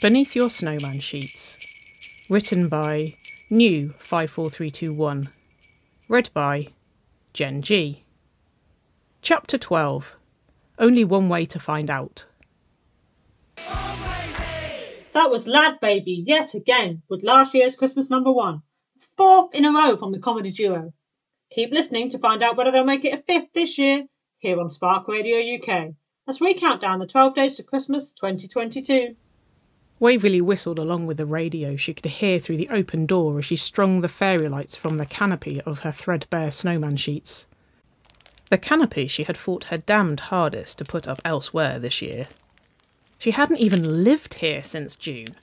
Beneath Your Snowman Sheets. Written by New 54321. Read by Jen G. Chapter 12 Only One Way to Find Out. That was LadBaby yet again with last year's Christmas number one. Fourth in a row from the comedy duo. Keep listening to find out whether they'll make it a fifth this year here on Spark Radio UK as we count down the 12 days to Christmas 2022. Waverley whistled along with the radio she could hear through the open door as she strung the fairy lights from the canopy of her threadbare snowman sheets. The canopy she had fought her damned hardest to put up elsewhere this year. She hadn't even lived here since June,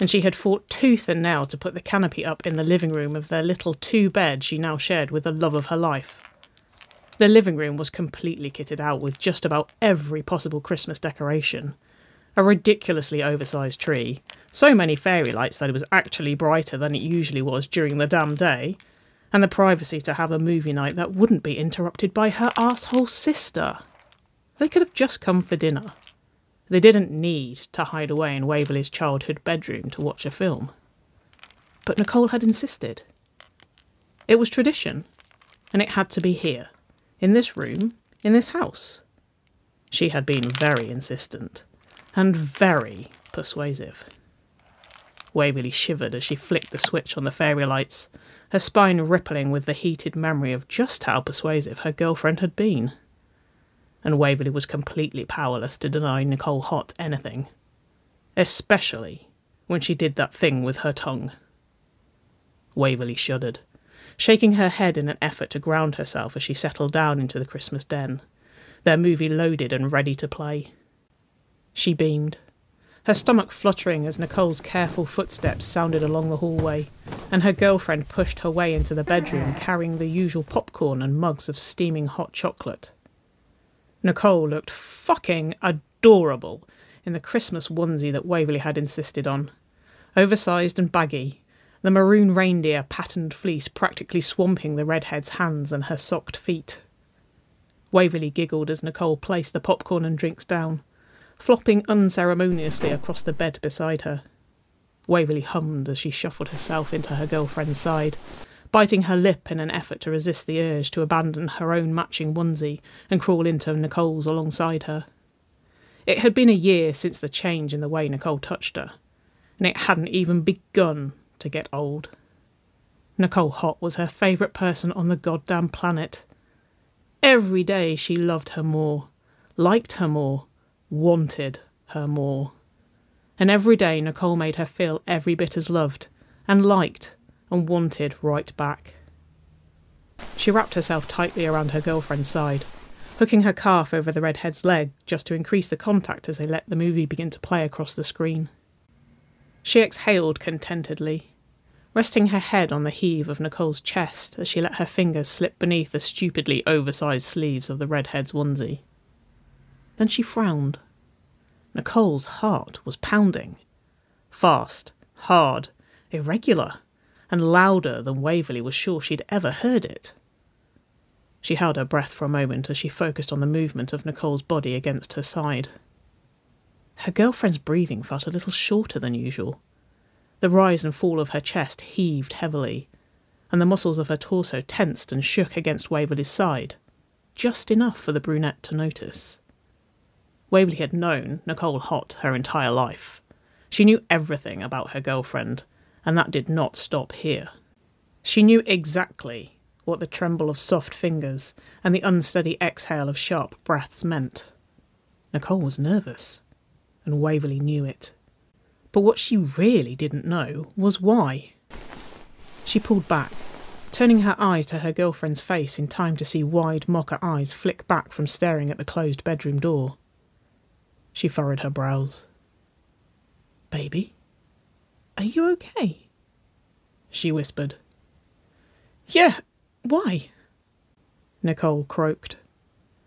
and she had fought tooth and nail to put the canopy up in the living room of their little two bed she now shared with the love of her life. The living room was completely kitted out with just about every possible Christmas decoration a ridiculously oversized tree, so many fairy lights that it was actually brighter than it usually was during the damn day, and the privacy to have a movie night that wouldn't be interrupted by her asshole sister. They could have just come for dinner. They didn't need to hide away in Waverley's childhood bedroom to watch a film. But Nicole had insisted. It was tradition, and it had to be here, in this room, in this house. She had been very insistent and very persuasive. Waverley shivered as she flicked the switch on the fairy lights, her spine rippling with the heated memory of just how persuasive her girlfriend had been. And Waverley was completely powerless to deny Nicole Haught anything, especially when she did that thing with her tongue. Waverley shuddered, shaking her head in an effort to ground herself as she settled down into the Christmas den, their movie loaded and ready to play. She beamed, her stomach fluttering as Nicole's careful footsteps sounded along the hallway, and her girlfriend pushed her way into the bedroom carrying the usual popcorn and mugs of steaming hot chocolate. Nicole looked fucking adorable in the Christmas onesie that Waverley had insisted on. Oversized and baggy, the maroon reindeer patterned fleece practically swamping the redhead's hands and her socked feet. Waverley giggled as Nicole placed the popcorn and drinks down flopping unceremoniously across the bed beside her. Waverley hummed as she shuffled herself into her girlfriend's side, biting her lip in an effort to resist the urge to abandon her own matching onesie and crawl into Nicole's alongside her. It had been a year since the change in the way Nicole touched her, and it hadn't even begun to get old. Nicole Haught was her favourite person on the goddamn planet. Every day she loved her more, liked her more, wanted her more. And every day Nicole made her feel every bit as loved, and liked, and wanted right back. She wrapped herself tightly around her girlfriend's side, hooking her calf over the redhead's leg just to increase the contact as they let the movie begin to play across the screen. She exhaled contentedly, resting her head on the heave of Nicole's chest as she let her fingers slip beneath the stupidly oversized sleeves of the redhead's onesie. Then she frowned. Nicole's heart was pounding. Fast, hard, irregular, and louder than Waverley was sure she'd ever heard it. She held her breath for a moment as she focused on the movement of Nicole's body against her side. Her girlfriend's breathing felt a little shorter than usual. The rise and fall of her chest heaved heavily, and the muscles of her torso tensed and shook against Waverley's side, just enough for the brunette to notice. Waverley had known Nicole Haught her entire life. She knew everything about her girlfriend, and that did not stop here. She knew exactly what the tremble of soft fingers and the unsteady exhale of sharp breaths meant. Nicole was nervous, and Waverley knew it. But what she really didn't know was why. She pulled back, turning her eyes to her girlfriend's face in time to see wide mocha eyes flick back from staring at the closed bedroom door. She furrowed her brows. Baby, are you okay? She whispered. Yeah, why? Nicole croaked,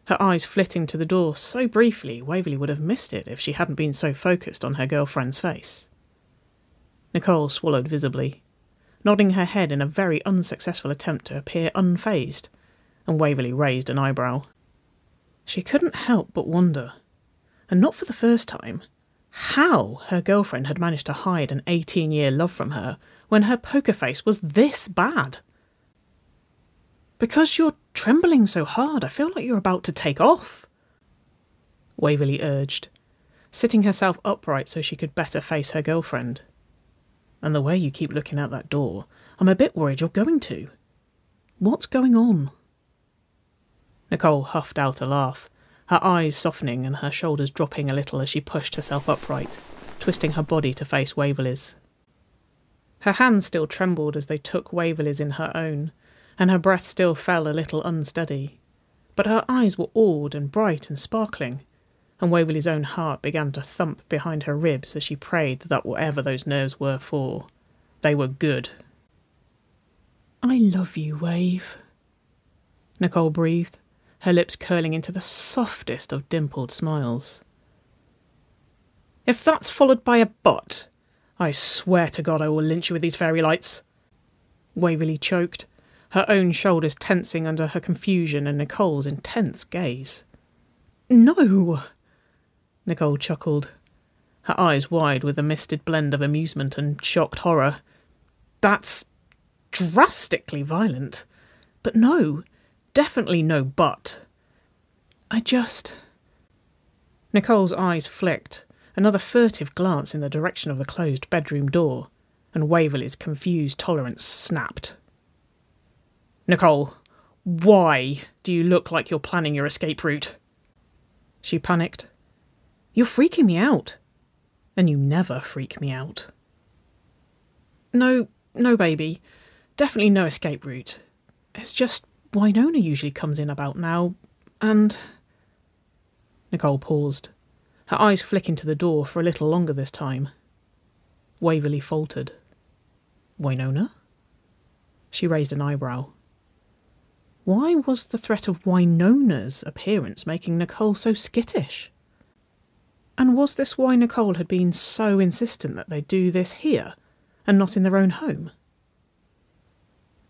her eyes flitting to the door so briefly Waverley would have missed it if she hadn't been so focused on her girlfriend's face. Nicole swallowed visibly, nodding her head in a very unsuccessful attempt to appear unfazed, and Waverley raised an eyebrow. She couldn't help but wonder and not for the first time, how her girlfriend had managed to hide an 18 year love from her when her poker face was this bad. Because you're trembling so hard, I feel like you're about to take off. Waverley urged, sitting herself upright so she could better face her girlfriend. And the way you keep looking out that door, I'm a bit worried you're going to. What's going on? Nicole huffed out a laugh, her eyes softening and her shoulders dropping a little as she pushed herself upright, twisting her body to face Waverley's. Her hands still trembled as they took Waverley's in her own, and her breath still fell a little unsteady. But her eyes were awed and bright and sparkling, and Waverley's own heart began to thump behind her ribs as she prayed that whatever those nerves were for, they were good. I love you, Wave, Nicole breathed, her lips curling into the softest of dimpled smiles. If that's followed by a but, I swear to God I will lynch you with these fairy lights. Waverley choked, her own shoulders tensing under her confusion and Nicole's intense gaze. No! Nicole chuckled, her eyes wide with a misted blend of amusement and shocked horror. That's drastically violent. But no, definitely no but. I just. Nicole's eyes flicked, another furtive glance in the direction of the closed bedroom door, and Waverley's confused tolerance snapped. Nicole, why do you look like you're planning your escape route? She panicked. You're freaking me out. And you never freak me out. No, no, baby. Definitely no escape route. It's just Wynonna usually comes in about now, and. Nicole paused, her eyes flicking to the door for a little longer this time. Waverley faltered. Wynonna? She raised an eyebrow. Why was the threat of Wynonna's appearance making Nicole so skittish? And was this why Nicole had been so insistent that they do this here and not in their own home?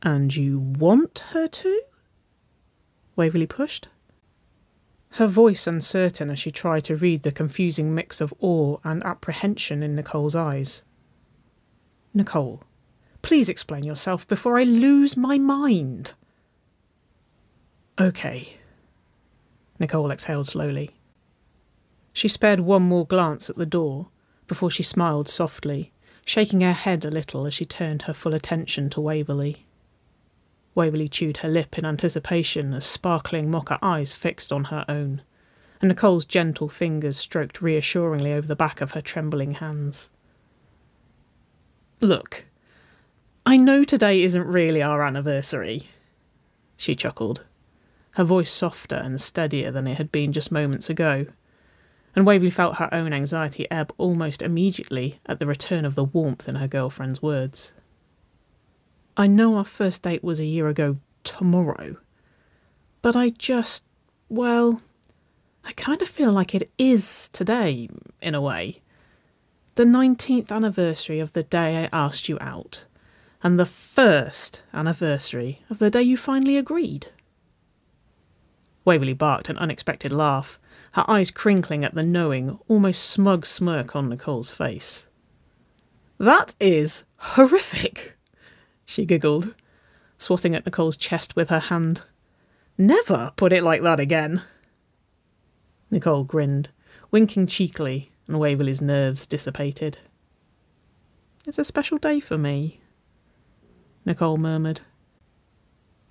And you want her to? Waverley pushed. Her voice uncertain as she tried to read the confusing mix of awe and apprehension in Nicole's eyes. Nicole, please explain yourself before I lose my mind. Okay. Nicole exhaled slowly. She spared one more glance at the door before she smiled softly, shaking her head a little as she turned her full attention to Waverley. Waverley chewed her lip in anticipation as sparkling mocha eyes fixed on her own, and Nicole's gentle fingers stroked reassuringly over the back of her trembling hands. Look, I know today isn't really our anniversary, she chuckled her voice softer and steadier than it had been just moments ago. And Waverley felt her own anxiety ebb almost immediately at the return of the warmth in her girlfriend's words. I know our first date was a year ago tomorrow, but I just, well, I kind of feel like it is today, in a way. The 19th anniversary of the day I asked you out, and the first anniversary of the day you finally agreed. Waverley barked an unexpected laugh, her eyes crinkling at the knowing, almost smug smirk on Nicole's face. That is horrific, she giggled, swatting at Nicole's chest with her hand. Never put it like that again. Nicole grinned, winking cheekily, and Waverley's nerves dissipated. It's a special day for me, Nicole murmured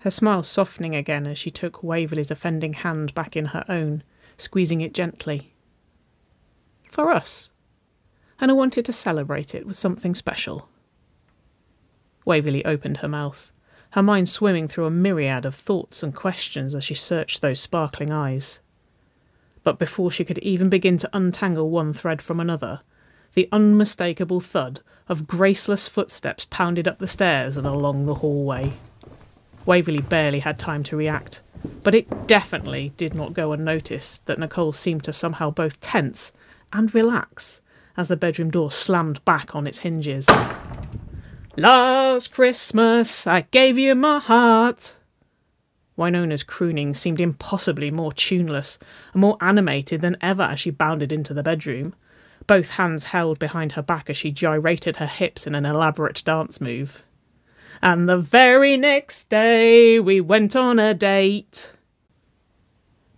her smile softening again as she took Waverley's offending hand back in her own, squeezing it gently. For us. And I wanted to celebrate it with something special. Waverley opened her mouth, her mind swimming through a myriad of thoughts and questions as she searched those sparkling eyes. But before she could even begin to untangle one thread from another, the unmistakable thud of graceless footsteps pounded up the stairs and along the hallway. Waverley barely had time to react, but it definitely did not go unnoticed that Nicole seemed to somehow both tense and relax as the bedroom door slammed back on its hinges. Last Christmas, I gave you my heart. Wynonna's crooning seemed impossibly more tuneless and more animated than ever as she bounded into the bedroom, both hands held behind her back as she gyrated her hips in an elaborate dance move. And the very next day we went on a date.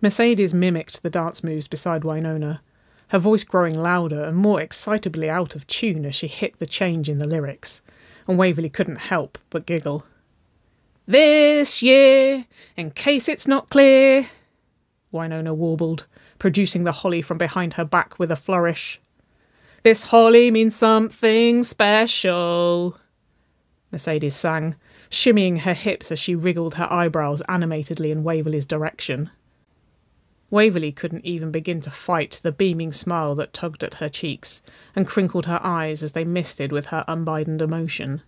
Mercedes mimicked the dance moves beside Wynonna, her voice growing louder and more excitably out of tune as she hit the change in the lyrics, and Waverley couldn't help but giggle. This year, in case it's not clear, Wynonna warbled, producing the holly from behind her back with a flourish. This holly means something special. Mercedes sang, shimmying her hips as she wriggled her eyebrows animatedly in Waverley's direction. Waverley couldn't even begin to fight the beaming smile that tugged at her cheeks and crinkled her eyes as they misted with her unbidden emotion.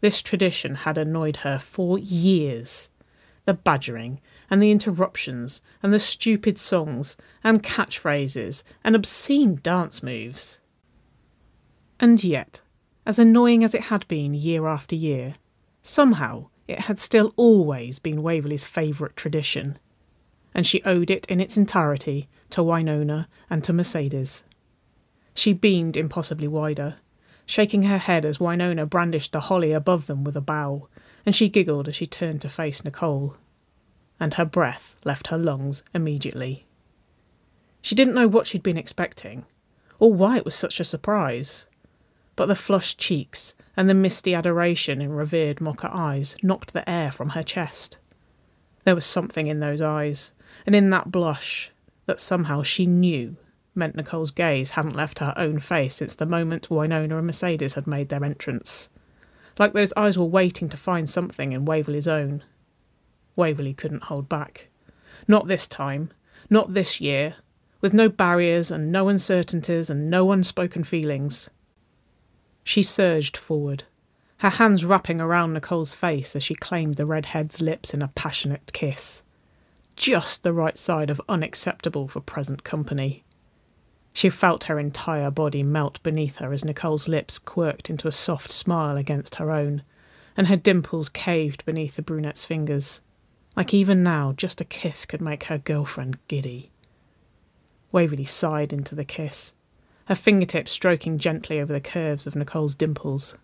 This tradition had annoyed her for years. The badgering and the interruptions and the stupid songs and catchphrases and obscene dance moves. And yet, as annoying as it had been year after year, somehow it had still always been Waverley's favourite tradition, and she owed it in its entirety to Wynonna and to Mercedes. She beamed impossibly wider, shaking her head as Wynonna brandished the holly above them with a bow, and she giggled as she turned to face Nicole and her breath left her lungs immediately. She didn't know what she'd been expecting, or why it was such a surprise, but the flushed cheeks and the misty adoration in revered Mocha eyes knocked the air from her chest. There was something in those eyes, and in that blush, that somehow she knew meant Nicole's gaze hadn't left her own face since the moment Wynonna and Mercedes had made their entrance. Like those eyes were waiting to find something in Waverley's own, Waverley couldn't hold back. Not this time, not this year, with no barriers and no uncertainties and no unspoken feelings. She surged forward, her hands wrapping around Nicole's face as she claimed the redhead's lips in a passionate kiss. Just the right side of unacceptable for present company. She felt her entire body melt beneath her as Nicole's lips quirked into a soft smile against her own, and her dimples caved beneath the brunette's fingers. Like even now, just a kiss could make her girlfriend giddy. Waverley sighed into the kiss, her fingertips stroking gently over the curves of Nicole's dimples.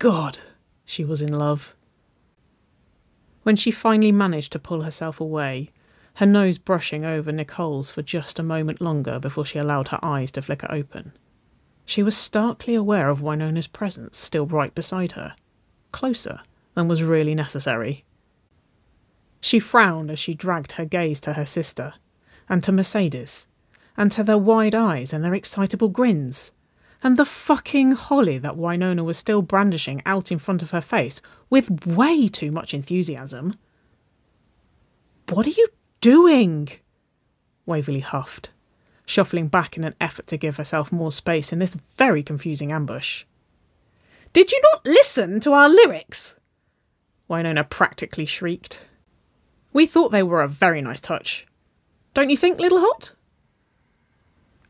God, she was in love. When she finally managed to pull herself away, her nose brushing over Nicole's for just a moment longer before she allowed her eyes to flicker open, she was starkly aware of Wynonna's presence still right beside her, closer than was really necessary. She frowned as she dragged her gaze to her sister, and to Mercedes, and to their wide eyes and their excitable grins, and the fucking holly that Wynonna was still brandishing out in front of her face with way too much enthusiasm. What are you doing? Waverley huffed, shuffling back in an effort to give herself more space in this very confusing ambush. Did you not listen to our lyrics? Wynonna practically shrieked. We thought they were a very nice touch. Don't you think, Little Haught?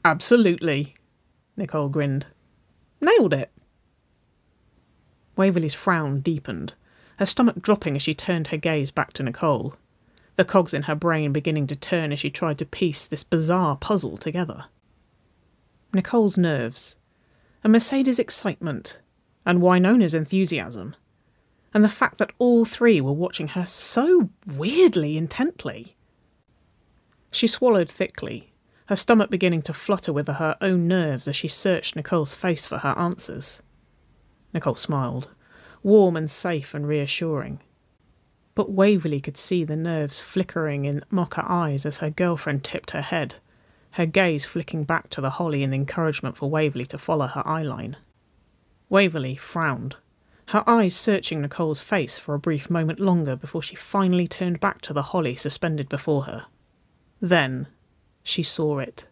Absolutely, Nicole grinned. Nailed it. Waverley's frown deepened, her stomach dropping as she turned her gaze back to Nicole, the cogs in her brain beginning to turn as she tried to piece this bizarre puzzle together. Nicole's nerves, and Mercedes' excitement, and Wynonna's enthusiasm and the fact that all three were watching her so weirdly intently. She swallowed thickly, her stomach beginning to flutter with her own nerves as she searched Nicole's face for her answers. Nicole smiled, warm and safe and reassuring. But Waverley could see the nerves flickering in Mocha eyes as her girlfriend tipped her head, her gaze flicking back to the holly in encouragement for Waverley to follow her eyeline. Waverley frowned her eyes searching Nicole's face for a brief moment longer before she finally turned back to the holly suspended before her. Then she saw it.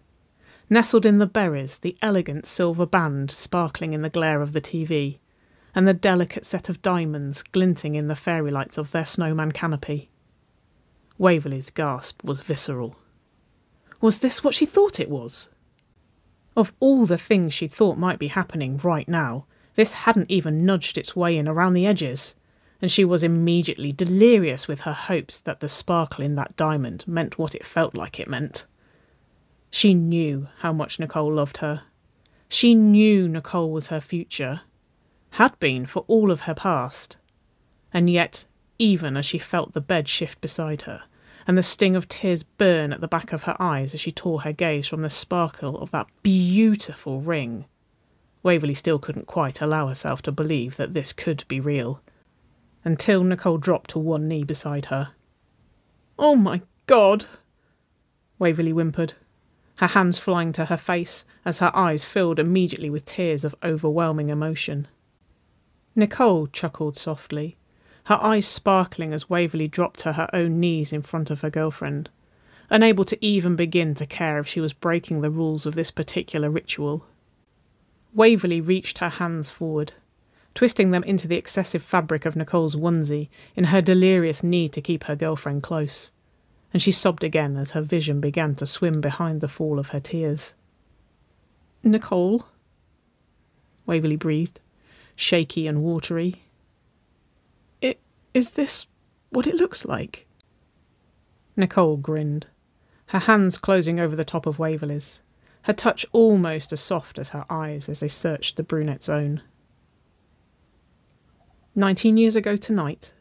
Nestled in the berries, the elegant silver band sparkling in the glare of the TV, and the delicate set of diamonds glinting in the fairy lights of their snowman canopy. Waverley's gasp was visceral. Was this what she thought it was? Of all the things she thought might be happening right now, this hadn't even nudged its way in around the edges, and she was immediately delirious with her hopes that the sparkle in that diamond meant what it felt like it meant. She knew how much Nicole loved her. She knew Nicole was her future, had been for all of her past. And yet, even as she felt the bed shift beside her, and the sting of tears burn at the back of her eyes as she tore her gaze from the sparkle of that beautiful ring, Waverley still couldn't quite allow herself to believe that this could be real. Until Nicole dropped to one knee beside her. Oh my God! Waverley whimpered, her hands flying to her face as her eyes filled immediately with tears of overwhelming emotion. Nicole chuckled softly, her eyes sparkling as Waverley dropped to her own knees in front of her girlfriend, unable to even begin to care if she was breaking the rules of this particular ritual. Waverley reached her hands forward, twisting them into the excessive fabric of Nicole's onesie in her delirious need to keep her girlfriend close, and she sobbed again as her vision began to swim behind the fall of her tears. Nicole? Waverley breathed, shaky and watery. It, is this what it looks like? Nicole grinned, her hands closing over the top of Waverley's, her touch almost as soft as her eyes as they searched the brunette's own. Nineteen years ago tonight,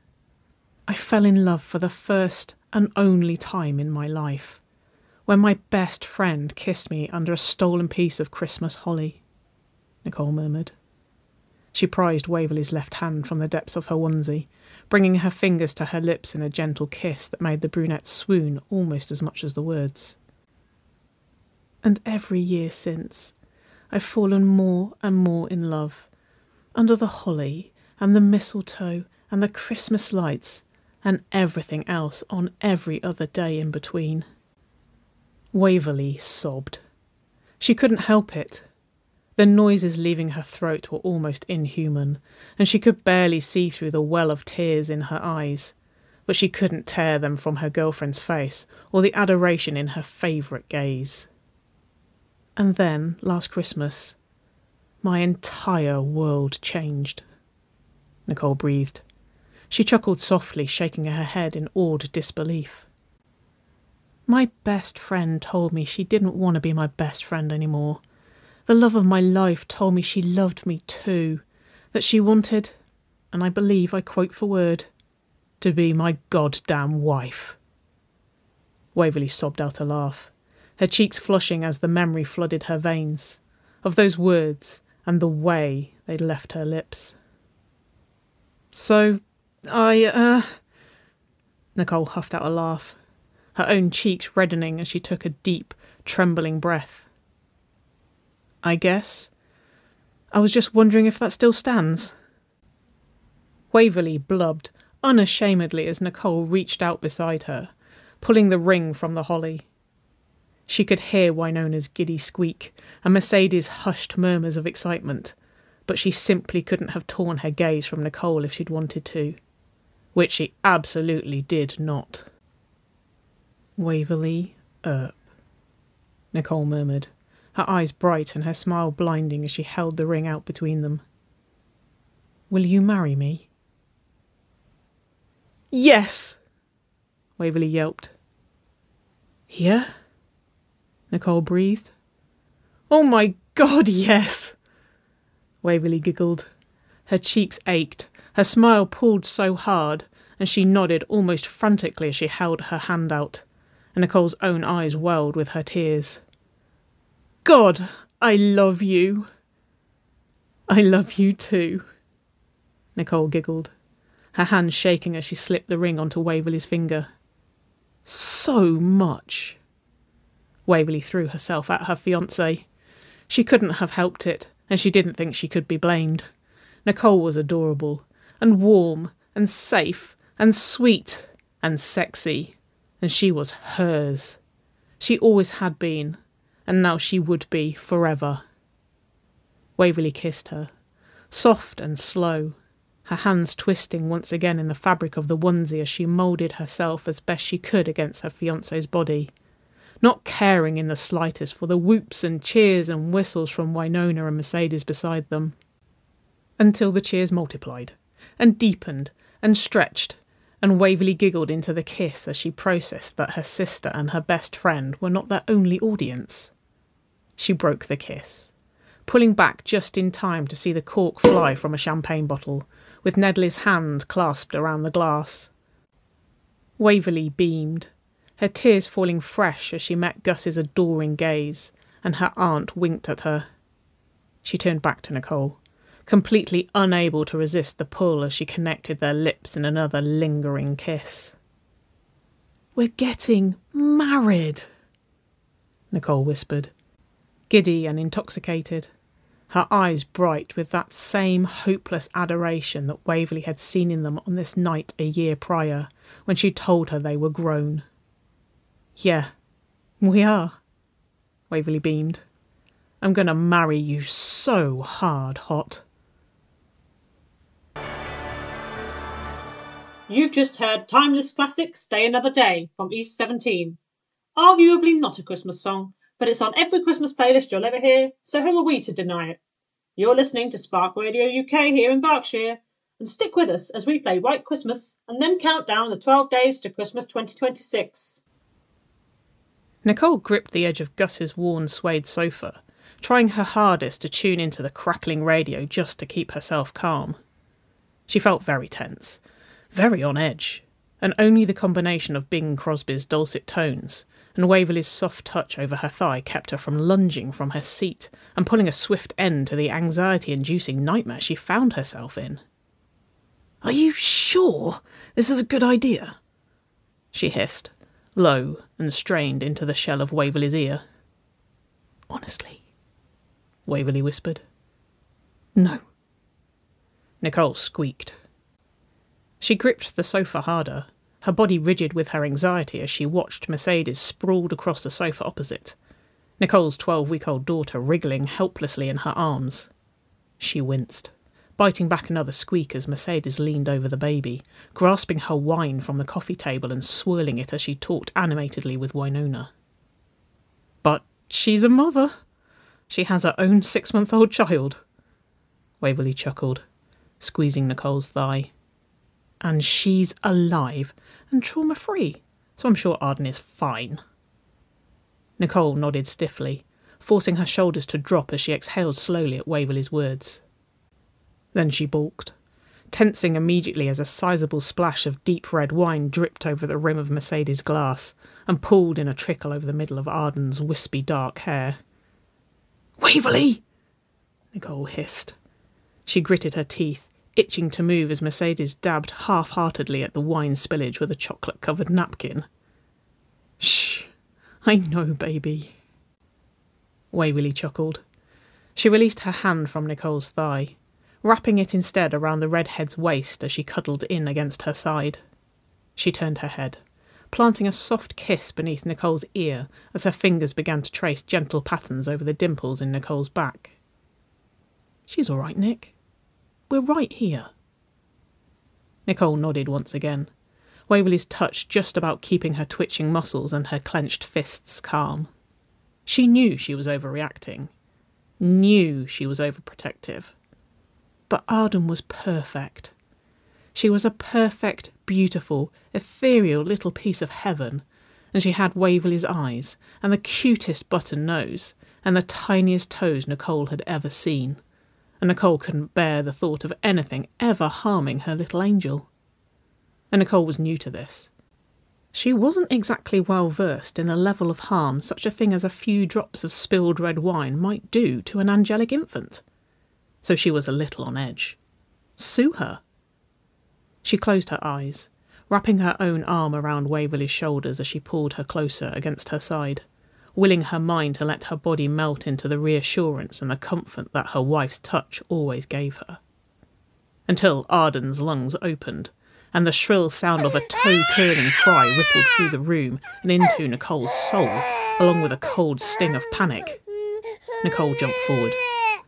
I fell in love for the first and only time in my life, when my best friend kissed me under a stolen piece of Christmas holly, Nicole murmured. She prized Waverley's left hand from the depths of her onesie, bringing her fingers to her lips in a gentle kiss that made the brunette swoon almost as much as the words. And every year since, I've fallen more and more in love, under the holly and the mistletoe and the Christmas lights and everything else on every other day in between. Waverley sobbed. She couldn't help it. The noises leaving her throat were almost inhuman, and she could barely see through the well of tears in her eyes. But she couldn't tear them from her girlfriend's face or the adoration in her favourite gaze. And then, last Christmas, my entire world changed. Nicole breathed. She chuckled softly, shaking her head in awed disbelief. My best friend told me she didn't want to be my best friend anymore the love of my life told me she loved me too, that she wanted, and I believe I quote for word, to be my goddamn wife. Waverley sobbed out a laugh, her cheeks flushing as the memory flooded her veins, of those words and the way they left her lips. So, I, uh. Nicole huffed out a laugh, her own cheeks reddening as she took a deep, trembling breath. I guess. I was just wondering if that still stands. Waverley blubbed unashamedly as Nicole reached out beside her, pulling the ring from the holly. She could hear Wynonna's giddy squeak and Mercedes' hushed murmurs of excitement, but she simply couldn't have torn her gaze from Nicole if she'd wanted to, which she absolutely did not. Waverley Earp, Nicole murmured her eyes bright and her smile blinding as she held the ring out between them. Will you marry me? Yes! Waverley yelped. Here? Nicole breathed. Oh my god, yes! Waverley giggled. Her cheeks ached, her smile pulled so hard, and she nodded almost frantically as she held her hand out, and Nicole's own eyes welled with her tears. God, I love you. I love you too. Nicole giggled, her hand shaking as she slipped the ring onto Waverley's finger. So much. Waverley threw herself at her fiance. She couldn't have helped it, and she didn't think she could be blamed. Nicole was adorable, and warm, and safe, and sweet, and sexy, and she was hers. She always had been, and now she would be forever. Waverley kissed her, soft and slow, her hands twisting once again in the fabric of the onesie as she moulded herself as best she could against her fiance's body, not caring in the slightest for the whoops and cheers and whistles from Wynonna and Mercedes beside them. Until the cheers multiplied, and deepened, and stretched, and Waverley giggled into the kiss as she processed that her sister and her best friend were not their only audience. She broke the kiss, pulling back just in time to see the cork fly from a champagne bottle, with Nedley's hand clasped around the glass. Waverley beamed, her tears falling fresh as she met Gus's adoring gaze, and her aunt winked at her. She turned back to Nicole, completely unable to resist the pull as she connected their lips in another lingering kiss. We're getting married, Nicole whispered, giddy and intoxicated, her eyes bright with that same hopeless adoration that Waverley had seen in them on this night a year prior, when she told her they were grown. Yeah, we are, Waverley beamed. I'm going to marry you so hard, Haught. You've just heard Timeless Classic Stay Another Day from East 17. Arguably not a Christmas song, but it's on every Christmas playlist you'll ever hear, so who are we to deny it? You're listening to Spark Radio UK here in Berkshire, and stick with us as we play White Christmas and then count down the 12 days to Christmas 2026. Nicole gripped the edge of Gus's worn suede sofa, trying her hardest to tune into the crackling radio just to keep herself calm. She felt very tense, very on edge, and only the combination of Bing Crosby's dulcet tones and Waverley's soft touch over her thigh kept her from lunging from her seat and pulling a swift end to the anxiety inducing nightmare she found herself in. Are you sure this is a good idea? She hissed, low and strained into the shell of Waverley's ear. Honestly, Waverley whispered. No. Nicole squeaked. She gripped the sofa harder, her body rigid with her anxiety as she watched Mercedes sprawled across the sofa opposite, Nicole's 12 week old daughter wriggling helplessly in her arms. She winced, biting back another squeak as Mercedes leaned over the baby, grasping her wine from the coffee table and swirling it as she talked animatedly with Wynonna. But she's a mother. She has her own six month old child. Waverley chuckled, squeezing Nicole's thigh and she's alive and trauma free, so I'm sure Arden is fine. Nicole nodded stiffly, forcing her shoulders to drop as she exhaled slowly at Waverley's words. Then she balked, tensing immediately as a sizable splash of deep red wine dripped over the rim of Mercedes' glass and pooled in a trickle over the middle of Arden's wispy dark hair. Waverley! Nicole hissed. She gritted her teeth, itching to move as Mercedes dabbed half heartedly at the wine spillage with a chocolate covered napkin. Shh, I know, baby. Waverley chuckled. She released her hand from Nicole's thigh, wrapping it instead around the redhead's waist as she cuddled in against her side. She turned her head, planting a soft kiss beneath Nicole's ear as her fingers began to trace gentle patterns over the dimples in Nicole's back. She's all right, Nick. We're right here. Nicole nodded once again, Waverley's touch just about keeping her twitching muscles and her clenched fists calm. She knew she was overreacting, knew she was overprotective. But Arden was perfect. She was a perfect, beautiful, ethereal little piece of heaven, and she had Waverley's eyes, and the cutest button nose, and the tiniest toes Nicole had ever seen and Nicole couldn't bear the thought of anything ever harming her little angel. And Nicole was new to this. She wasn't exactly well versed in the level of harm such a thing as a few drops of spilled red wine might do to an angelic infant. So she was a little on edge. Sue her. She closed her eyes, wrapping her own arm around Waverley's shoulders as she pulled her closer against her side willing her mind to let her body melt into the reassurance and the comfort that her wife's touch always gave her. Until Arden's lungs opened, and the shrill sound of a toe curling cry rippled through the room and into Nicole's soul, along with a cold sting of panic. Nicole jumped forward,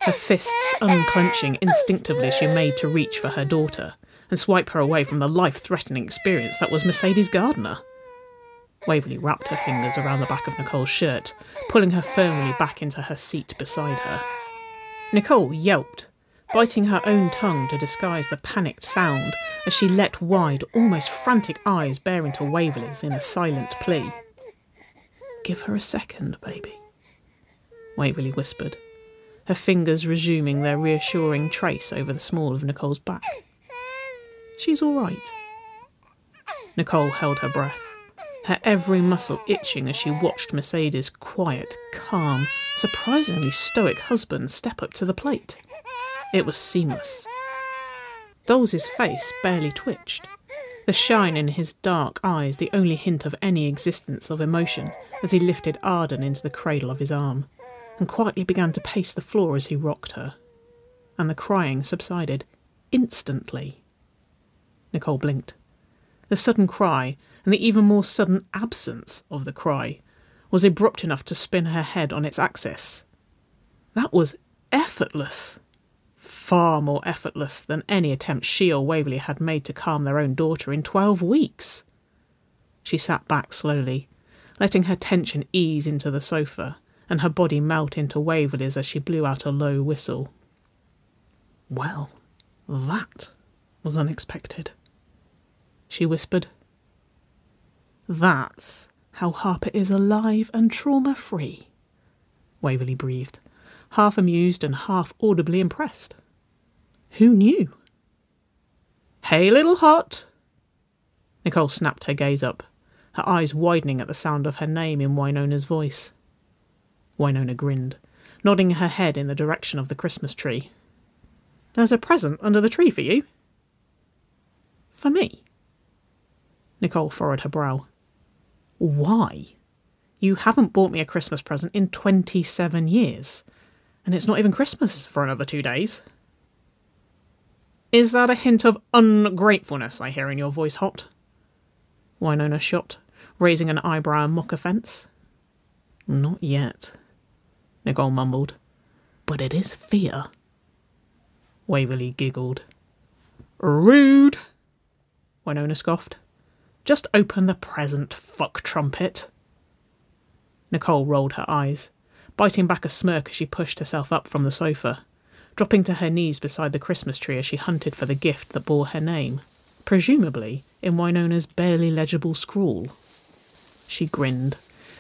her fists unclenching instinctively as she made to reach for her daughter and swipe her away from the life threatening experience that was Mercedes Gardner. Waverley wrapped her fingers around the back of Nicole's shirt, pulling her firmly back into her seat beside her. Nicole yelped, biting her own tongue to disguise the panicked sound as she let wide, almost frantic eyes bear into Waverley's in a silent plea. Give her a second, baby, Waverley whispered, her fingers resuming their reassuring trace over the small of Nicole's back. She's all right. Nicole held her breath, her every muscle itching as she watched Mercedes' quiet, calm, surprisingly stoic husband step up to the plate. It was seamless. Dole's face barely twitched, the shine in his dark eyes the only hint of any existence of emotion as he lifted Arden into the cradle of his arm and quietly began to pace the floor as he rocked her. And the crying subsided instantly. Nicole blinked. The sudden cry, and the even more sudden absence of the cry, was abrupt enough to spin her head on its axis. That was effortless. Far more effortless than any attempt she or Waverley had made to calm their own daughter in twelve weeks. She sat back slowly, letting her tension ease into the sofa and her body melt into Waverley's as she blew out a low whistle. Well, that was unexpected, she whispered. That's how Harper is alive and trauma free, Waverley breathed, half amused and half audibly impressed. Who knew? Hey, little Haught! Nicole snapped her gaze up, her eyes widening at the sound of her name in Wynonna's voice. Wynonna grinned, nodding her head in the direction of the Christmas tree. There's a present under the tree for you. For me? Nicole furrowed her brow. Why? You haven't bought me a Christmas present in 27 years, and it's not even Christmas for another two days. Is that a hint of ungratefulness I hear in your voice, Haught? Wynonna shot, raising an eyebrow in mock offence. Not yet, Nicole mumbled. But it is fear. Waverley giggled. Rude, Wynonna scoffed. Just open the present, fuck trumpet. Nicole rolled her eyes, biting back a smirk as she pushed herself up from the sofa, dropping to her knees beside the Christmas tree as she hunted for the gift that bore her name, presumably in Wynonna's barely legible scrawl. She grinned,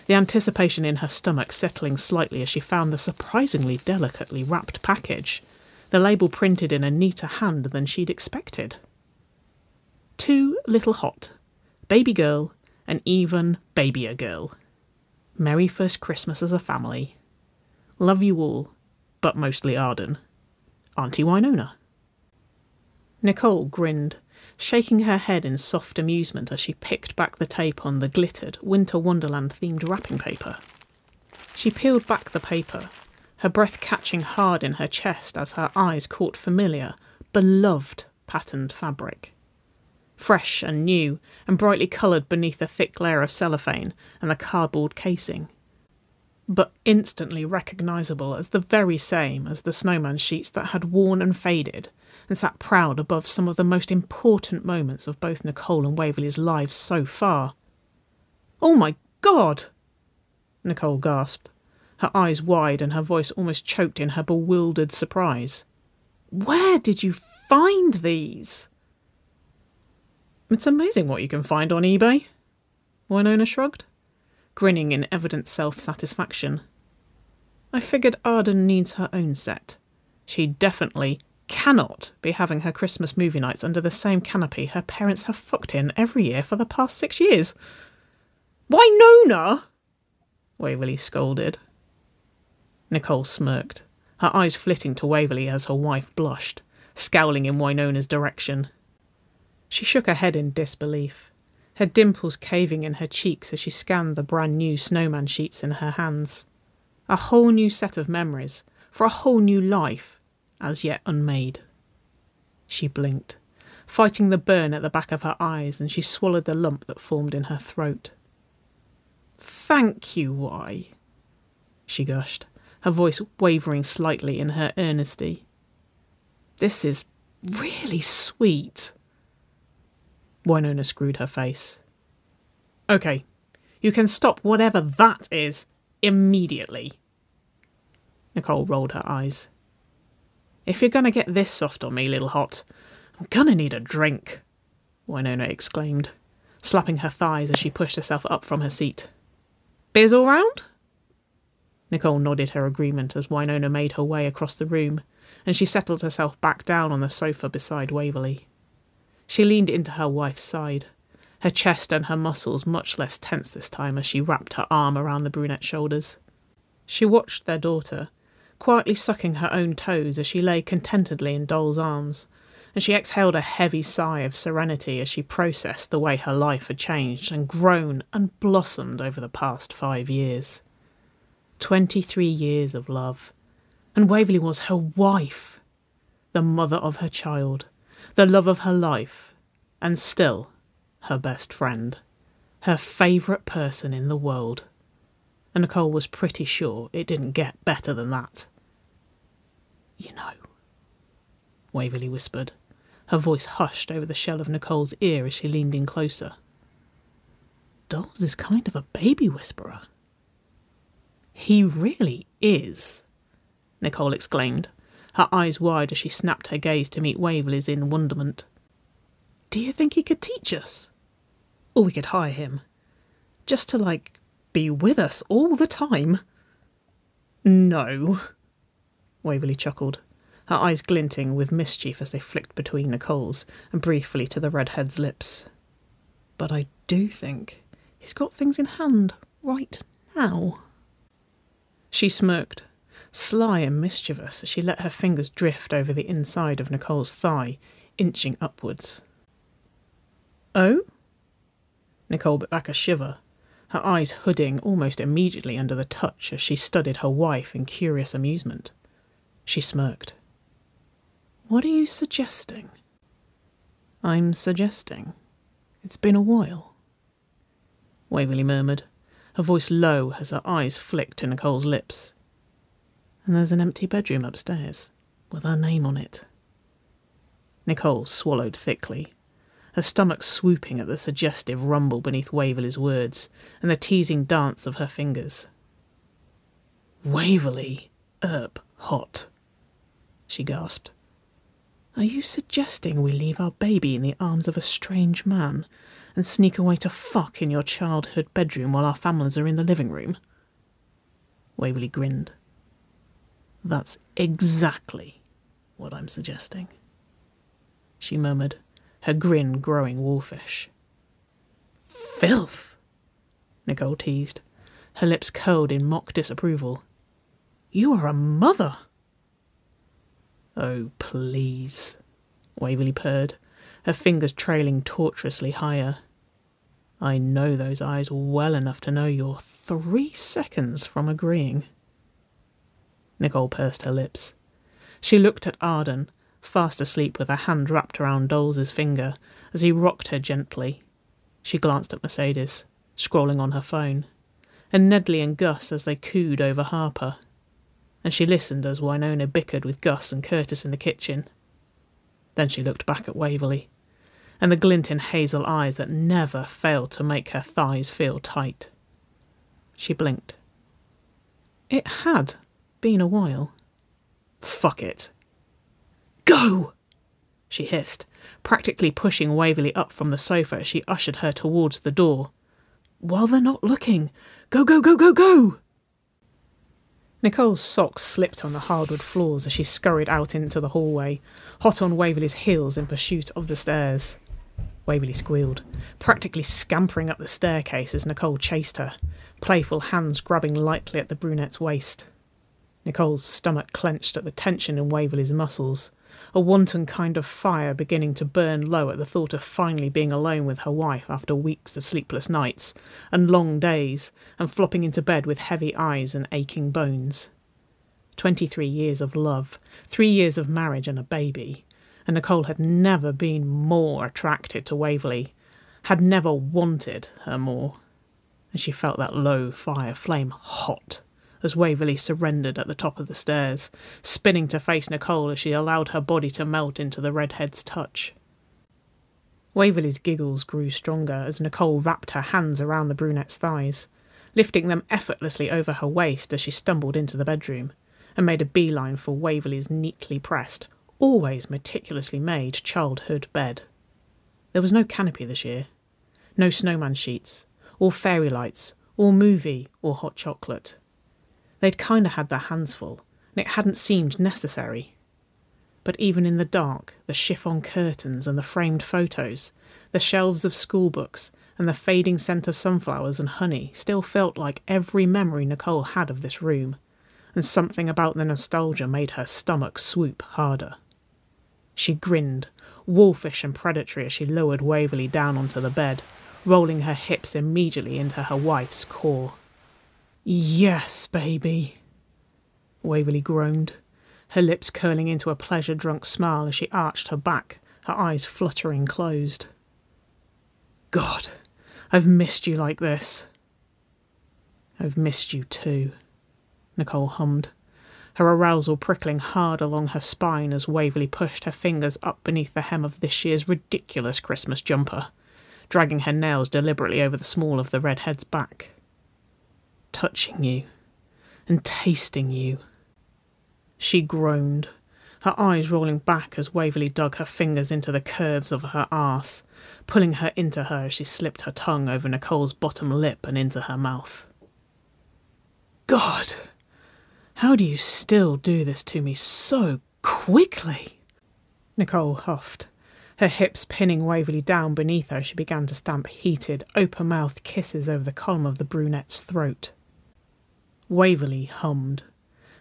the anticipation in her stomach settling slightly as she found the surprisingly delicately wrapped package, the label printed in a neater hand than she'd expected. Too little Haught, baby girl, and even babyer girl. Merry first Christmas as a family. Love you all, but mostly Arden. Auntie Wynonna. Nicole grinned shaking her head in soft amusement as she picked back the tape on the glittered Winter Wonderland themed wrapping paper. She peeled back the paper, her breath catching hard in her chest as her eyes caught familiar, beloved patterned fabric. Fresh and new, and brightly coloured beneath a thick layer of cellophane and the cardboard casing. But instantly recognisable as the very same as the snowman sheets that had worn and faded and sat proud above some of the most important moments of both Nicole and Waverley's lives so far. Oh my God! Nicole gasped, her eyes wide and her voice almost choked in her bewildered surprise. Where did you find these? It's amazing what you can find on eBay, Wynonna shrugged, grinning in evident self satisfaction. I figured Arden needs her own set. She definitely cannot be having her Christmas movie nights under the same canopy her parents have fucked in every year for the past six years. Why, Nona? Waverley scolded. Nicole smirked, her eyes flitting to Waverley as her wife blushed, scowling in Wynonna's direction. She shook her head in disbelief, her dimples caving in her cheeks as she scanned the brand new snowman sheets in her hands. A whole new set of memories, for a whole new life, as yet unmade. She blinked, fighting the burn at the back of her eyes, and she swallowed the lump that formed in her throat. Thank you, why? she gushed, her voice wavering slightly in her earnesty. This is really sweet. Wynonna screwed her face. Okay, you can stop whatever that is immediately. Nicole rolled her eyes. If you're gonna get this soft on me, little Haught, I'm gonna need a drink, Wynonna exclaimed, slapping her thighs as she pushed herself up from her seat. Beers all round? Nicole nodded her agreement as Wynonna made her way across the room, and she settled herself back down on the sofa beside Waverley. She leaned into her wife's side, her chest and her muscles much less tense this time as she wrapped her arm around the brunette's shoulders. She watched their daughter, quietly sucking her own toes as she lay contentedly in Doll's arms, and she exhaled a heavy sigh of serenity as she processed the way her life had changed and grown and blossomed over the past five years. Twenty three years of love, and Waverley was her wife, the mother of her child, the love of her life, and still her best friend, her favourite person in the world. And Nicole was pretty sure it didn't get better than that. You know, Waverley whispered, her voice hushed over the shell of Nicole's ear as she leaned in closer. Dolls is kind of a baby whisperer. He really is, Nicole exclaimed, her eyes wide as she snapped her gaze to meet Waverley's in wonderment. Do you think he could teach us? Or we could hire him? Just to, like, be with us all the time? No, Waverley chuckled her eyes glinting with mischief as they flicked between Nicole's and briefly to the redhead's lips. But I do think he's got things in hand right now. She smirked, sly and mischievous, as she let her fingers drift over the inside of Nicole's thigh, inching upwards. Oh? Nicole bit back a shiver, her eyes hooding almost immediately under the touch as she studied her wife in curious amusement. She smirked. What are you suggesting? I'm suggesting. It's been a while. Waverley murmured, her voice low as her eyes flicked to Nicole's lips. And there's an empty bedroom upstairs, with our name on it. Nicole swallowed thickly, her stomach swooping at the suggestive rumble beneath Waverley's words and the teasing dance of her fingers. Waverley, Earp, Haught, she gasped. Are you suggesting we leave our baby in the arms of a strange man and sneak away to fuck in your childhood bedroom while our families are in the living room? Waverley grinned. That's exactly what I'm suggesting. She murmured, her grin growing wolfish. Filth! Nicole teased, her lips curled in mock disapproval. You are a mother! Oh, please, Waverley purred, her fingers trailing tortuously higher. I know those eyes well enough to know you're three seconds from agreeing. Nicole pursed her lips. She looked at Arden, fast asleep with her hand wrapped around Dolls's finger, as he rocked her gently. She glanced at Mercedes, scrolling on her phone, and Nedley and Gus as they cooed over Harper and she listened as Wynonna bickered with Gus and Curtis in the kitchen. Then she looked back at Waverley, and the glint in hazel eyes that never failed to make her thighs feel tight. She blinked. It had been a while. Fuck it. Go! she hissed, practically pushing Waverley up from the sofa as she ushered her towards the door. While they're not looking, go, go, go, go, go! Nicole's socks slipped on the hardwood floors as she scurried out into the hallway, hot on Waverley's heels in pursuit of the stairs. Waverley squealed, practically scampering up the staircase as Nicole chased her, playful hands grabbing lightly at the brunette's waist. Nicole's stomach clenched at the tension in Waverley's muscles, a wanton kind of fire beginning to burn low at the thought of finally being alone with her wife after weeks of sleepless nights and long days, and flopping into bed with heavy eyes and aching bones. Twenty three years of love, three years of marriage and a baby, and Nicole had never been more attracted to Waverley, had never wanted her more, and she felt that low fire flame hot as Waverley surrendered at the top of the stairs, spinning to face Nicole as she allowed her body to melt into the redhead's touch. Waverley's giggles grew stronger as Nicole wrapped her hands around the brunette's thighs, lifting them effortlessly over her waist as she stumbled into the bedroom, and made a beeline for Waverley's neatly pressed, always meticulously made childhood bed. There was no canopy this year, no snowman sheets, or fairy lights, or movie, or hot chocolate. They'd kinda had their hands full, and it hadn't seemed necessary. But even in the dark, the chiffon curtains and the framed photos, the shelves of school books, and the fading scent of sunflowers and honey still felt like every memory Nicole had of this room, and something about the nostalgia made her stomach swoop harder. She grinned, wolfish and predatory as she lowered Waverley down onto the bed, rolling her hips immediately into her wife's core. Yes, baby. Waverley groaned, her lips curling into a pleasure drunk smile as she arched her back, her eyes fluttering closed. God, I've missed you like this. I've missed you too, Nicole hummed, her arousal prickling hard along her spine as Waverley pushed her fingers up beneath the hem of this year's ridiculous Christmas jumper, dragging her nails deliberately over the small of the redhead's back. Touching you and tasting you. She groaned, her eyes rolling back as Waverley dug her fingers into the curves of her arse, pulling her into her as she slipped her tongue over Nicole's bottom lip and into her mouth. God, how do you still do this to me so quickly? Nicole huffed, her hips pinning Waverley down beneath her as she began to stamp heated, open mouthed kisses over the column of the brunette's throat. Waverley hummed,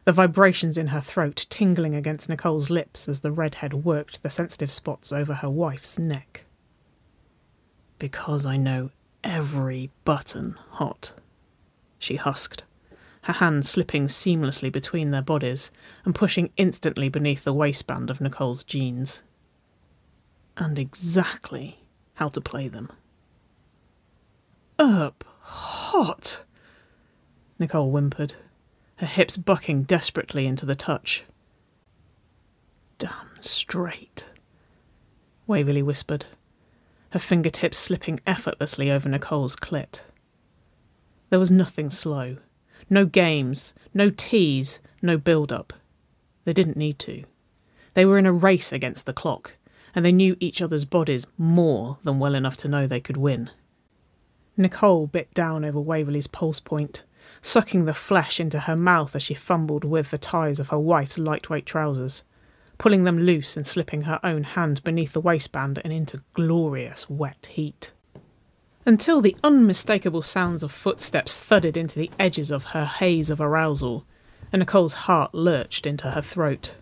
the vibrations in her throat tingling against Nicole's lips as the redhead worked the sensitive spots over her wife's neck. Because I know every button Haught, she husked, her hand slipping seamlessly between their bodies and pushing instantly beneath the waistband of Nicole's jeans. And exactly how to play them. Earp Haught, Nicole whimpered, her hips bucking desperately into the touch. Damn straight, Waverley whispered, her fingertips slipping effortlessly over Nicole's clit. There was nothing slow. No games, no tease, no build up. They didn't need to. They were in a race against the clock, and they knew each other's bodies more than well enough to know they could win. Nicole bit down over Waverley's pulse point, sucking the flesh into her mouth as she fumbled with the ties of her wife's lightweight trousers, pulling them loose and slipping her own hand beneath the waistband and into glorious wet heat. Until the unmistakable sounds of footsteps thudded into the edges of her haze of arousal, and Nicole's heart lurched into her throat.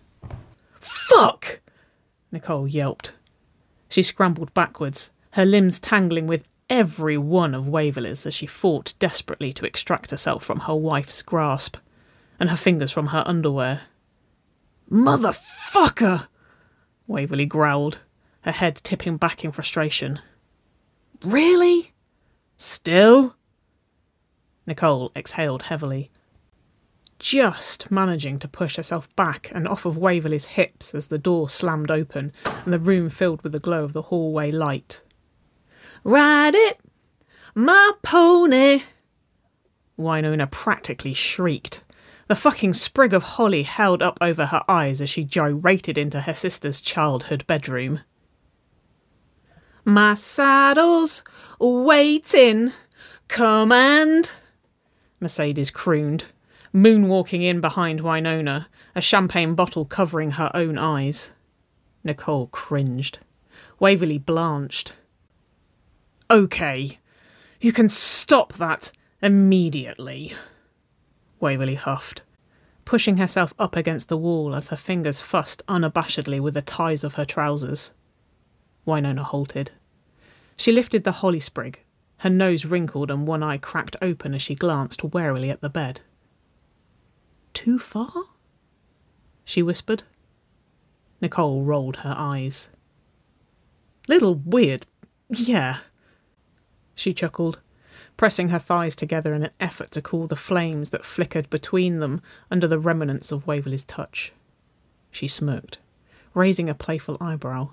Fuck! Nicole yelped. She scrambled backwards, her limbs tangling with every one of Waverley's as she fought desperately to extract herself from her wife's grasp, and her fingers from her underwear. Motherfucker! Waverley growled, her head tipping back in frustration. Really? Still? Nicole exhaled heavily, just managing to push herself back and off of Waverley's hips as the door slammed open and the room filled with the glow of the hallway light. Ride it, my pony! Wynonna practically shrieked, the fucking sprig of holly held up over her eyes as she gyrated into her sister's childhood bedroom. My saddle's waiting, command, Mercedes crooned, moonwalking in behind Wynonna, a champagne bottle covering her own eyes. Nicole cringed. Waverley blanched. Okay, you can stop that immediately. Waverley huffed, pushing herself up against the wall as her fingers fussed unabashedly with the ties of her trousers. Wynonna halted. She lifted the holly sprig, her nose wrinkled and one eye cracked open as she glanced warily at the bed. Too far? She whispered. Nicole rolled her eyes. Little weird, yeah, she chuckled, pressing her thighs together in an effort to cool the flames that flickered between them under the remnants of Waverley's touch. She smirked, raising a playful eyebrow.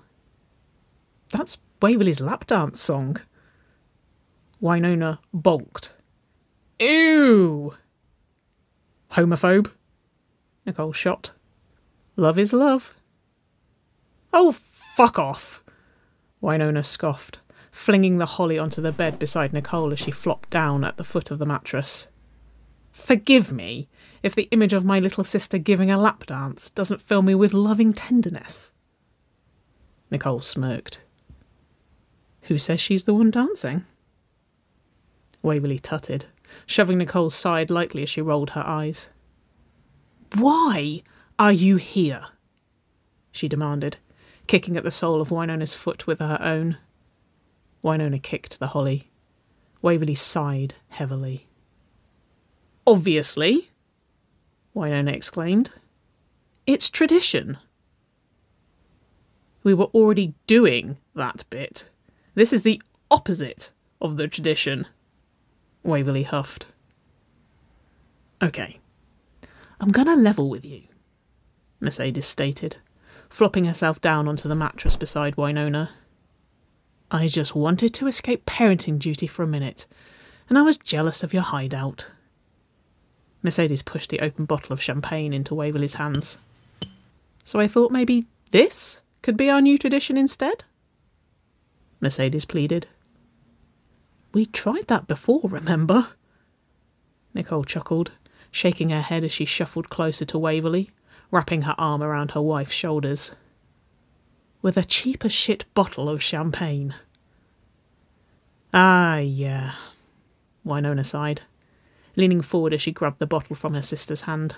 That's Waverley's lap dance song. Wynonna balked. Ew! Homophobe? Nicole shot. Love is love. Oh, fuck off, Wynonna scoffed, flinging the holly onto the bed beside Nicole as she flopped down at the foot of the mattress. Forgive me if the image of my little sister giving a lap dance doesn't fill me with loving tenderness. Nicole smirked. Who says she's the one dancing? Waverley tutted, shoving Nicole's side lightly as she rolled her eyes. Why are you here? she demanded, kicking at the sole of Wynonna's foot with her own. Wynonna kicked the holly. Waverley sighed heavily. Obviously, Wynonna exclaimed. It's tradition. We were already doing that bit. This is the opposite of the tradition. Waverley huffed. Okay, I'm gonna level with you, Mercedes stated, flopping herself down onto the mattress beside Wynonna. I just wanted to escape parenting duty for a minute, and I was jealous of your hideout. Mercedes pushed the open bottle of champagne into Waverley's hands. So I thought maybe this could be our new tradition instead? Mercedes pleaded. We tried that before, remember? Nicole chuckled, shaking her head as she shuffled closer to Waverley, wrapping her arm around her wife's shoulders. With a cheaper shit bottle of champagne. Ah, yeah, Wynonna sighed, leaning forward as she grabbed the bottle from her sister's hand.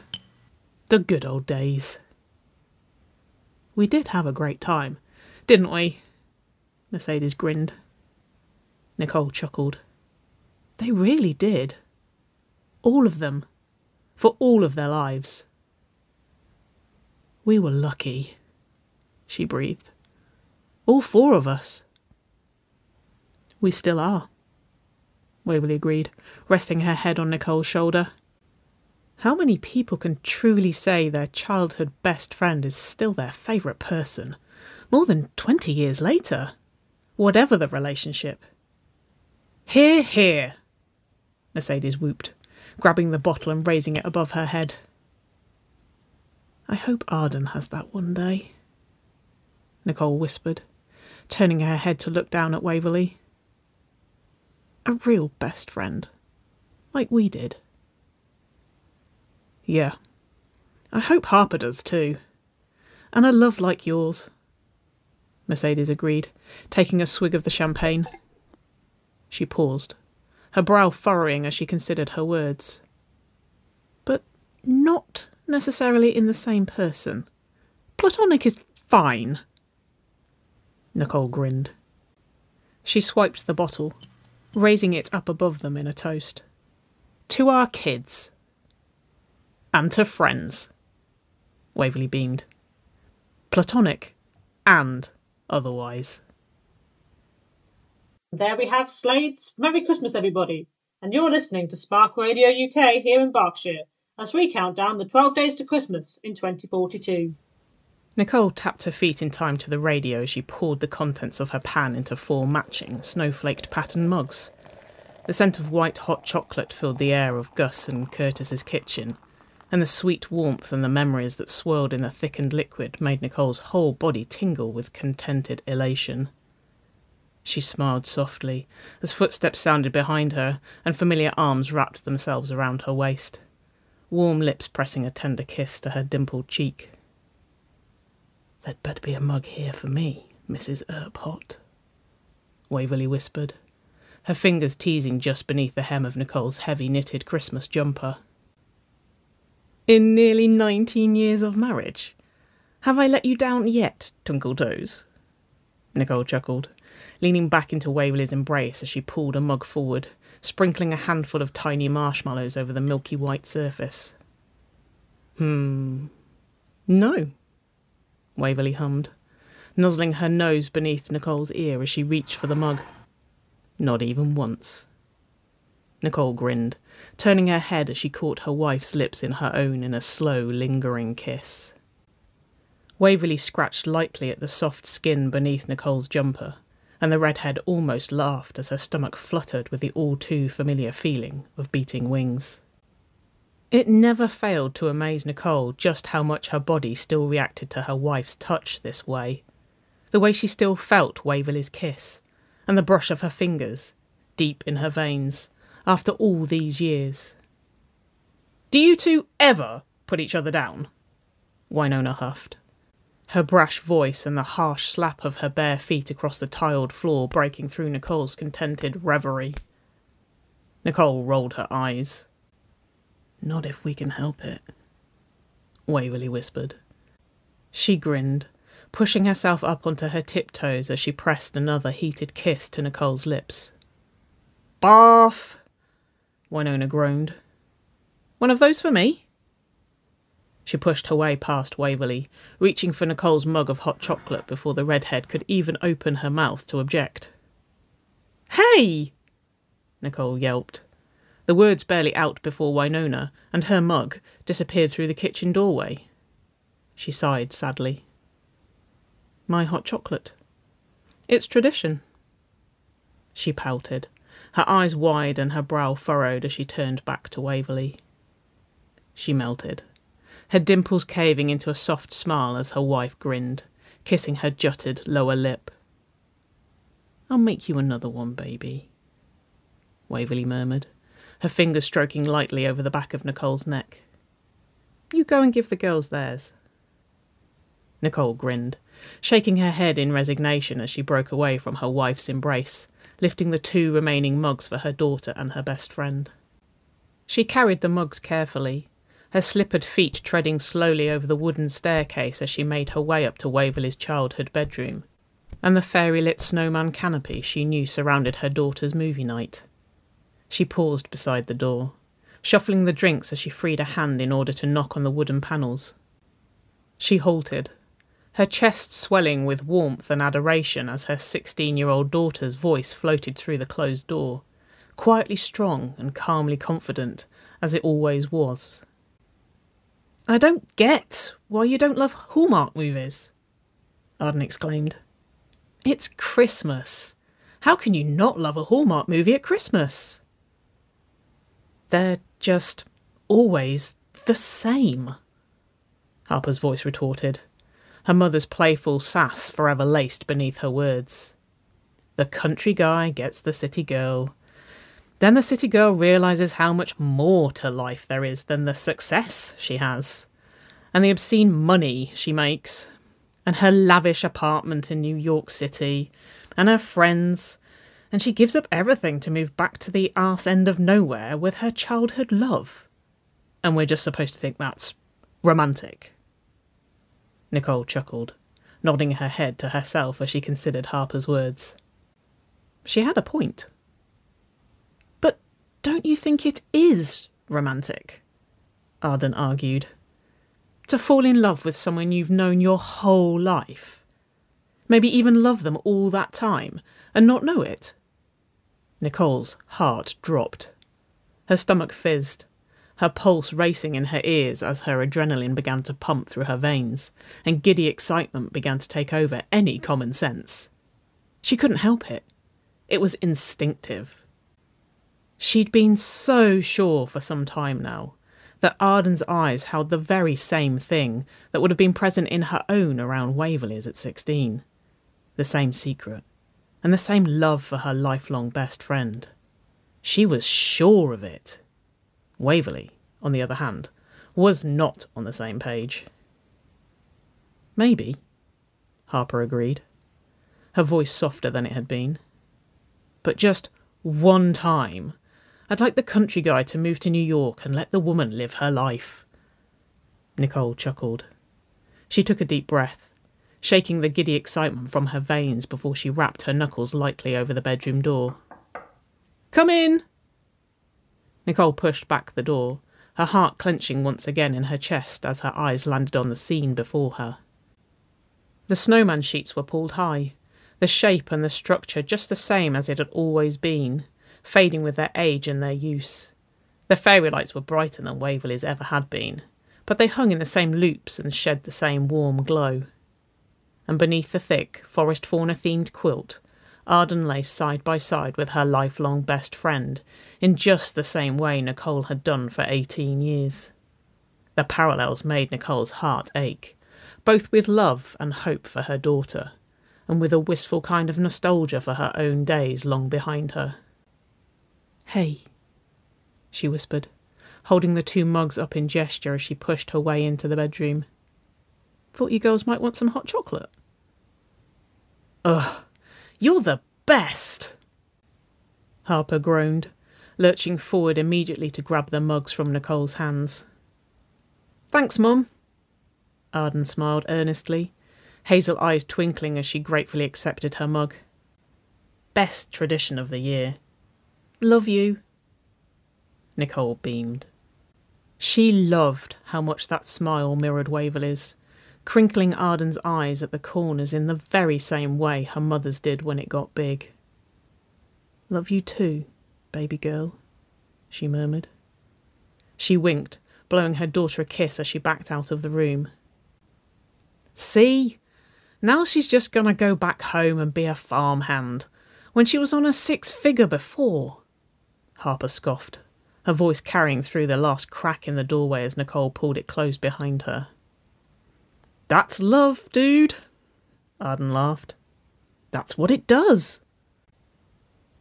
The good old days. We did have a great time, didn't we? Mercedes grinned. Nicole chuckled. They really did. All of them. For all of their lives. We were lucky, she breathed. All four of us. We still are, Waverley agreed, resting her head on Nicole's shoulder. How many people can truly say their childhood best friend is still their favourite person, more than twenty years later? whatever the relationship. Here, here, Mercedes whooped, grabbing the bottle and raising it above her head. I hope Arden has that one day, Nicole whispered, turning her head to look down at Waverley. A real best friend, like we did. Yeah, I hope Harper does too. And a love like yours. Mercedes agreed, taking a swig of the champagne. She paused, her brow furrowing as she considered her words. But not necessarily in the same person. Platonic is fine. Nicole grinned. She swiped the bottle, raising it up above them in a toast. To our kids. And to friends. Waverley beamed. Platonic and otherwise. There we have Slade's Merry Christmas, everybody. And you're listening to Spark Radio UK here in Berkshire as we count down the 12 days to Christmas in 2042. Nicole tapped her feet in time to the radio as she poured the contents of her pan into four matching, snowflaked pattern mugs. The scent of white hot chocolate filled the air of Gus and Curtis's kitchen, and the sweet warmth and the memories that swirled in the thickened liquid made Nicole's whole body tingle with contented elation. She smiled softly as footsteps sounded behind her and familiar arms wrapped themselves around her waist, warm lips pressing a tender kiss to her dimpled cheek. There'd better be a mug here for me, Mrs. Earp-Haught, Waverley whispered, her fingers teasing just beneath the hem of Nicole's heavy knitted Christmas jumper. In nearly nineteen years of marriage? Have I let you down yet, Twinkle-Toes? Nicole chuckled, leaning back into Waverley's embrace as she pulled a mug forward, sprinkling a handful of tiny marshmallows over the milky white surface. Hmm. No, Waverley hummed, nuzzling her nose beneath Nicole's ear as she reached for the mug. Not even once. Nicole grinned, turning her head as she caught her wife's lips in her own in a slow, lingering kiss. Waverley scratched lightly at the soft skin beneath Nicole's jumper, and the redhead almost laughed as her stomach fluttered with the all too familiar feeling of beating wings. It never failed to amaze Nicole just how much her body still reacted to her wife's touch this way. The way she still felt Waverley's kiss, and the brush of her fingers, deep in her veins, after all these years. Do you two ever put each other down? Wynonna huffed. Her brash voice and the harsh slap of her bare feet across the tiled floor breaking through Nicole's contented reverie. Nicole rolled her eyes. Not if we can help it, Waverley whispered. She grinned, pushing herself up onto her tiptoes as she pressed another heated kiss to Nicole's lips. Bath! Wynonna groaned. One of those for me? She pushed her way past Waverley, reaching for Nicole's mug of hot chocolate before the redhead could even open her mouth to object. Hey! Nicole yelped. The words barely out before Wynonna and her mug disappeared through the kitchen doorway. She sighed sadly. My hot chocolate. It's tradition. She pouted, her eyes wide and her brow furrowed as she turned back to Waverley. She melted, her dimples caving into a soft smile as her wife grinned, kissing her jutted lower lip. I'll make you another one, baby, Waverley murmured her fingers stroking lightly over the back of Nicole's neck. You go and give the girls theirs. Nicole grinned, shaking her head in resignation as she broke away from her wife's embrace, lifting the two remaining mugs for her daughter and her best friend. She carried the mugs carefully, her slippered feet treading slowly over the wooden staircase as she made her way up to Waverley's childhood bedroom, and the fairy lit snowman canopy she knew surrounded her daughter's movie night. She paused beside the door, shuffling the drinks as she freed a hand in order to knock on the wooden panels. She halted, her chest swelling with warmth and adoration as her sixteen year old daughter's voice floated through the closed door, quietly strong and calmly confident, as it always was. I don't get why you don't love Hallmark movies, Arden exclaimed. It's Christmas. How can you not love a Hallmark movie at Christmas? They're just always the same. Harper's voice retorted, her mother's playful sass forever laced beneath her words. The country guy gets the city girl. Then the city girl realizes how much more to life there is than the success she has, and the obscene money she makes, and her lavish apartment in New York City, and her friends, and she gives up everything to move back to the arse end of nowhere with her childhood love. And we're just supposed to think that's romantic. Nicole chuckled, nodding her head to herself as she considered Harper's words. She had a point. But don't you think it is romantic? Arden argued. To fall in love with someone you've known your whole life. Maybe even love them all that time and not know it. Nicole's heart dropped. Her stomach fizzed, her pulse racing in her ears as her adrenaline began to pump through her veins, and giddy excitement began to take over any common sense. She couldn't help it. It was instinctive. She'd been so sure for some time now that Arden's eyes held the very same thing that would have been present in her own around Waverley's at sixteen the same secret and the same love for her lifelong best friend. She was sure of it. Waverley, on the other hand, was not on the same page. Maybe, Harper agreed, her voice softer than it had been. But just one time, I'd like the country guy to move to New York and let the woman live her life. Nicole chuckled. She took a deep breath shaking the giddy excitement from her veins before she rapped her knuckles lightly over the bedroom door. Come in! Nicole pushed back the door, her heart clenching once again in her chest as her eyes landed on the scene before her. The snowman sheets were pulled high, the shape and the structure just the same as it had always been, fading with their age and their use. The fairy lights were brighter than Waverley's ever had been, but they hung in the same loops and shed the same warm glow and beneath the thick, forest fauna themed quilt, Arden lay side by side with her lifelong best friend, in just the same way Nicole had done for 18 years. The parallels made Nicole's heart ache, both with love and hope for her daughter, and with a wistful kind of nostalgia for her own days long behind her. Hey, she whispered, holding the two mugs up in gesture as she pushed her way into the bedroom. Thought you girls might want some hot chocolate. Ugh, you're the best! Harper groaned, lurching forward immediately to grab the mugs from Nicole's hands. Thanks, Mum. Arden smiled earnestly, hazel eyes twinkling as she gratefully accepted her mug. Best tradition of the year. Love you. Nicole beamed. She loved how much that smile mirrored Waverley's, crinkling Arden's eyes at the corners in the very same way her mother's did when it got big. Love you too, baby girl, she murmured. She winked, blowing her daughter a kiss as she backed out of the room. See? Now she's just gonna go back home and be a farmhand, when she was on a six figure before. Harper scoffed, her voice carrying through the last crack in the doorway as Nicole pulled it closed behind her. That's love, dude, Arden laughed. That's what it does.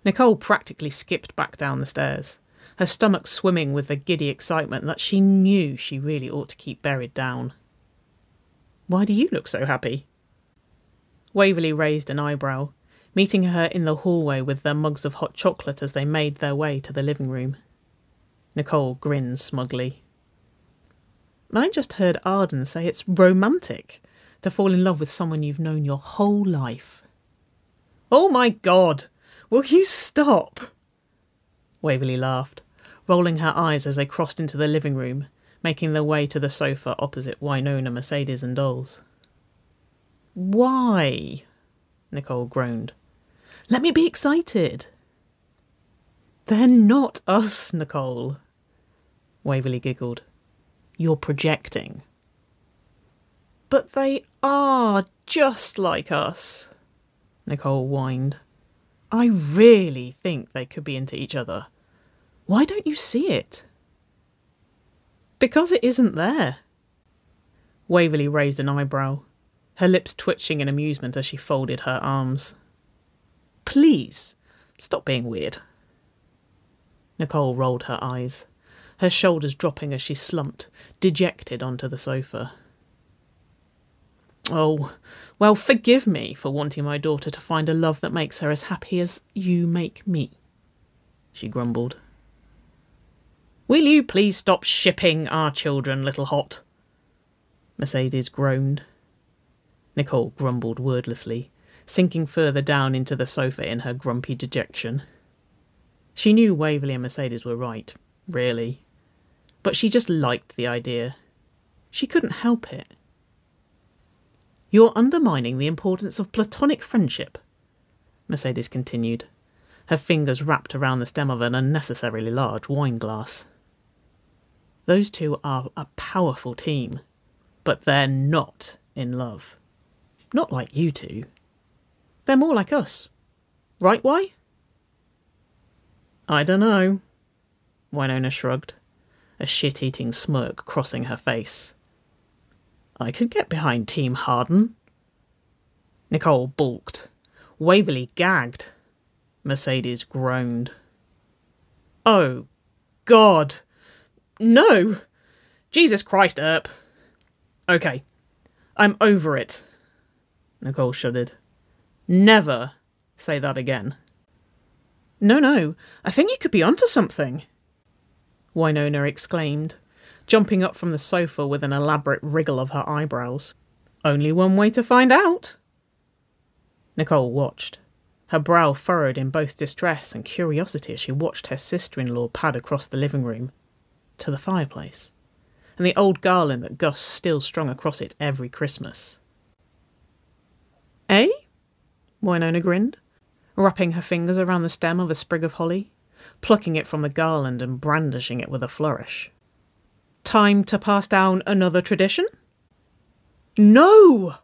Nicole practically skipped back down the stairs, her stomach swimming with the giddy excitement that she knew she really ought to keep buried down. Why do you look so happy? Waverley raised an eyebrow, meeting her in the hallway with their mugs of hot chocolate as they made their way to the living room. Nicole grinned smugly. I just heard Arden say it's romantic to fall in love with someone you've known your whole life. Oh my god! Will you stop? Waverley laughed, rolling her eyes as they crossed into the living room, making their way to the sofa opposite Wynonna, Mercedes, and Dolls. Why? Nicole groaned. Let me be excited. They're not us, Nicole. Waverley giggled. You're projecting. But they are just like us, Nicole whined. I really think they could be into each other. Why don't you see it? Because it isn't there. Waverley raised an eyebrow, her lips twitching in amusement as she folded her arms. Please, stop being weird. Nicole rolled her eyes her shoulders dropping as she slumped, dejected, onto the sofa. Oh, well, forgive me for wanting my daughter to find a love that makes her as happy as you make me, she grumbled. Will you please stop shipping our children, little Haught? Mercedes groaned. Nicole grumbled wordlessly, sinking further down into the sofa in her grumpy dejection. She knew Waverley and Mercedes were right, really but she just liked the idea. She couldn't help it. You're undermining the importance of platonic friendship, Mercedes continued, her fingers wrapped around the stem of an unnecessarily large wine glass. Those two are a powerful team, but they're not in love. Not like you two. They're more like us. Right, Why? I dunno, Wynonna shrugged a shit eating smirk crossing her face. I could get behind Team Harden. Nicole balked. Waverley gagged. Mercedes groaned. Oh, God. No! Jesus Christ, Earp! Okay. I'm over it. Nicole shuddered. Never say that again. No, no. I think you could be onto something. Wynonna exclaimed, jumping up from the sofa with an elaborate wriggle of her eyebrows. Only one way to find out. Nicole watched, her brow furrowed in both distress and curiosity as she watched her sister in law pad across the living room to the fireplace, and the old garland that Gus still strung across it every Christmas. Eh? Wynonna grinned, wrapping her fingers around the stem of a sprig of holly plucking it from the garland and brandishing it with a flourish. Time to pass down another tradition? No!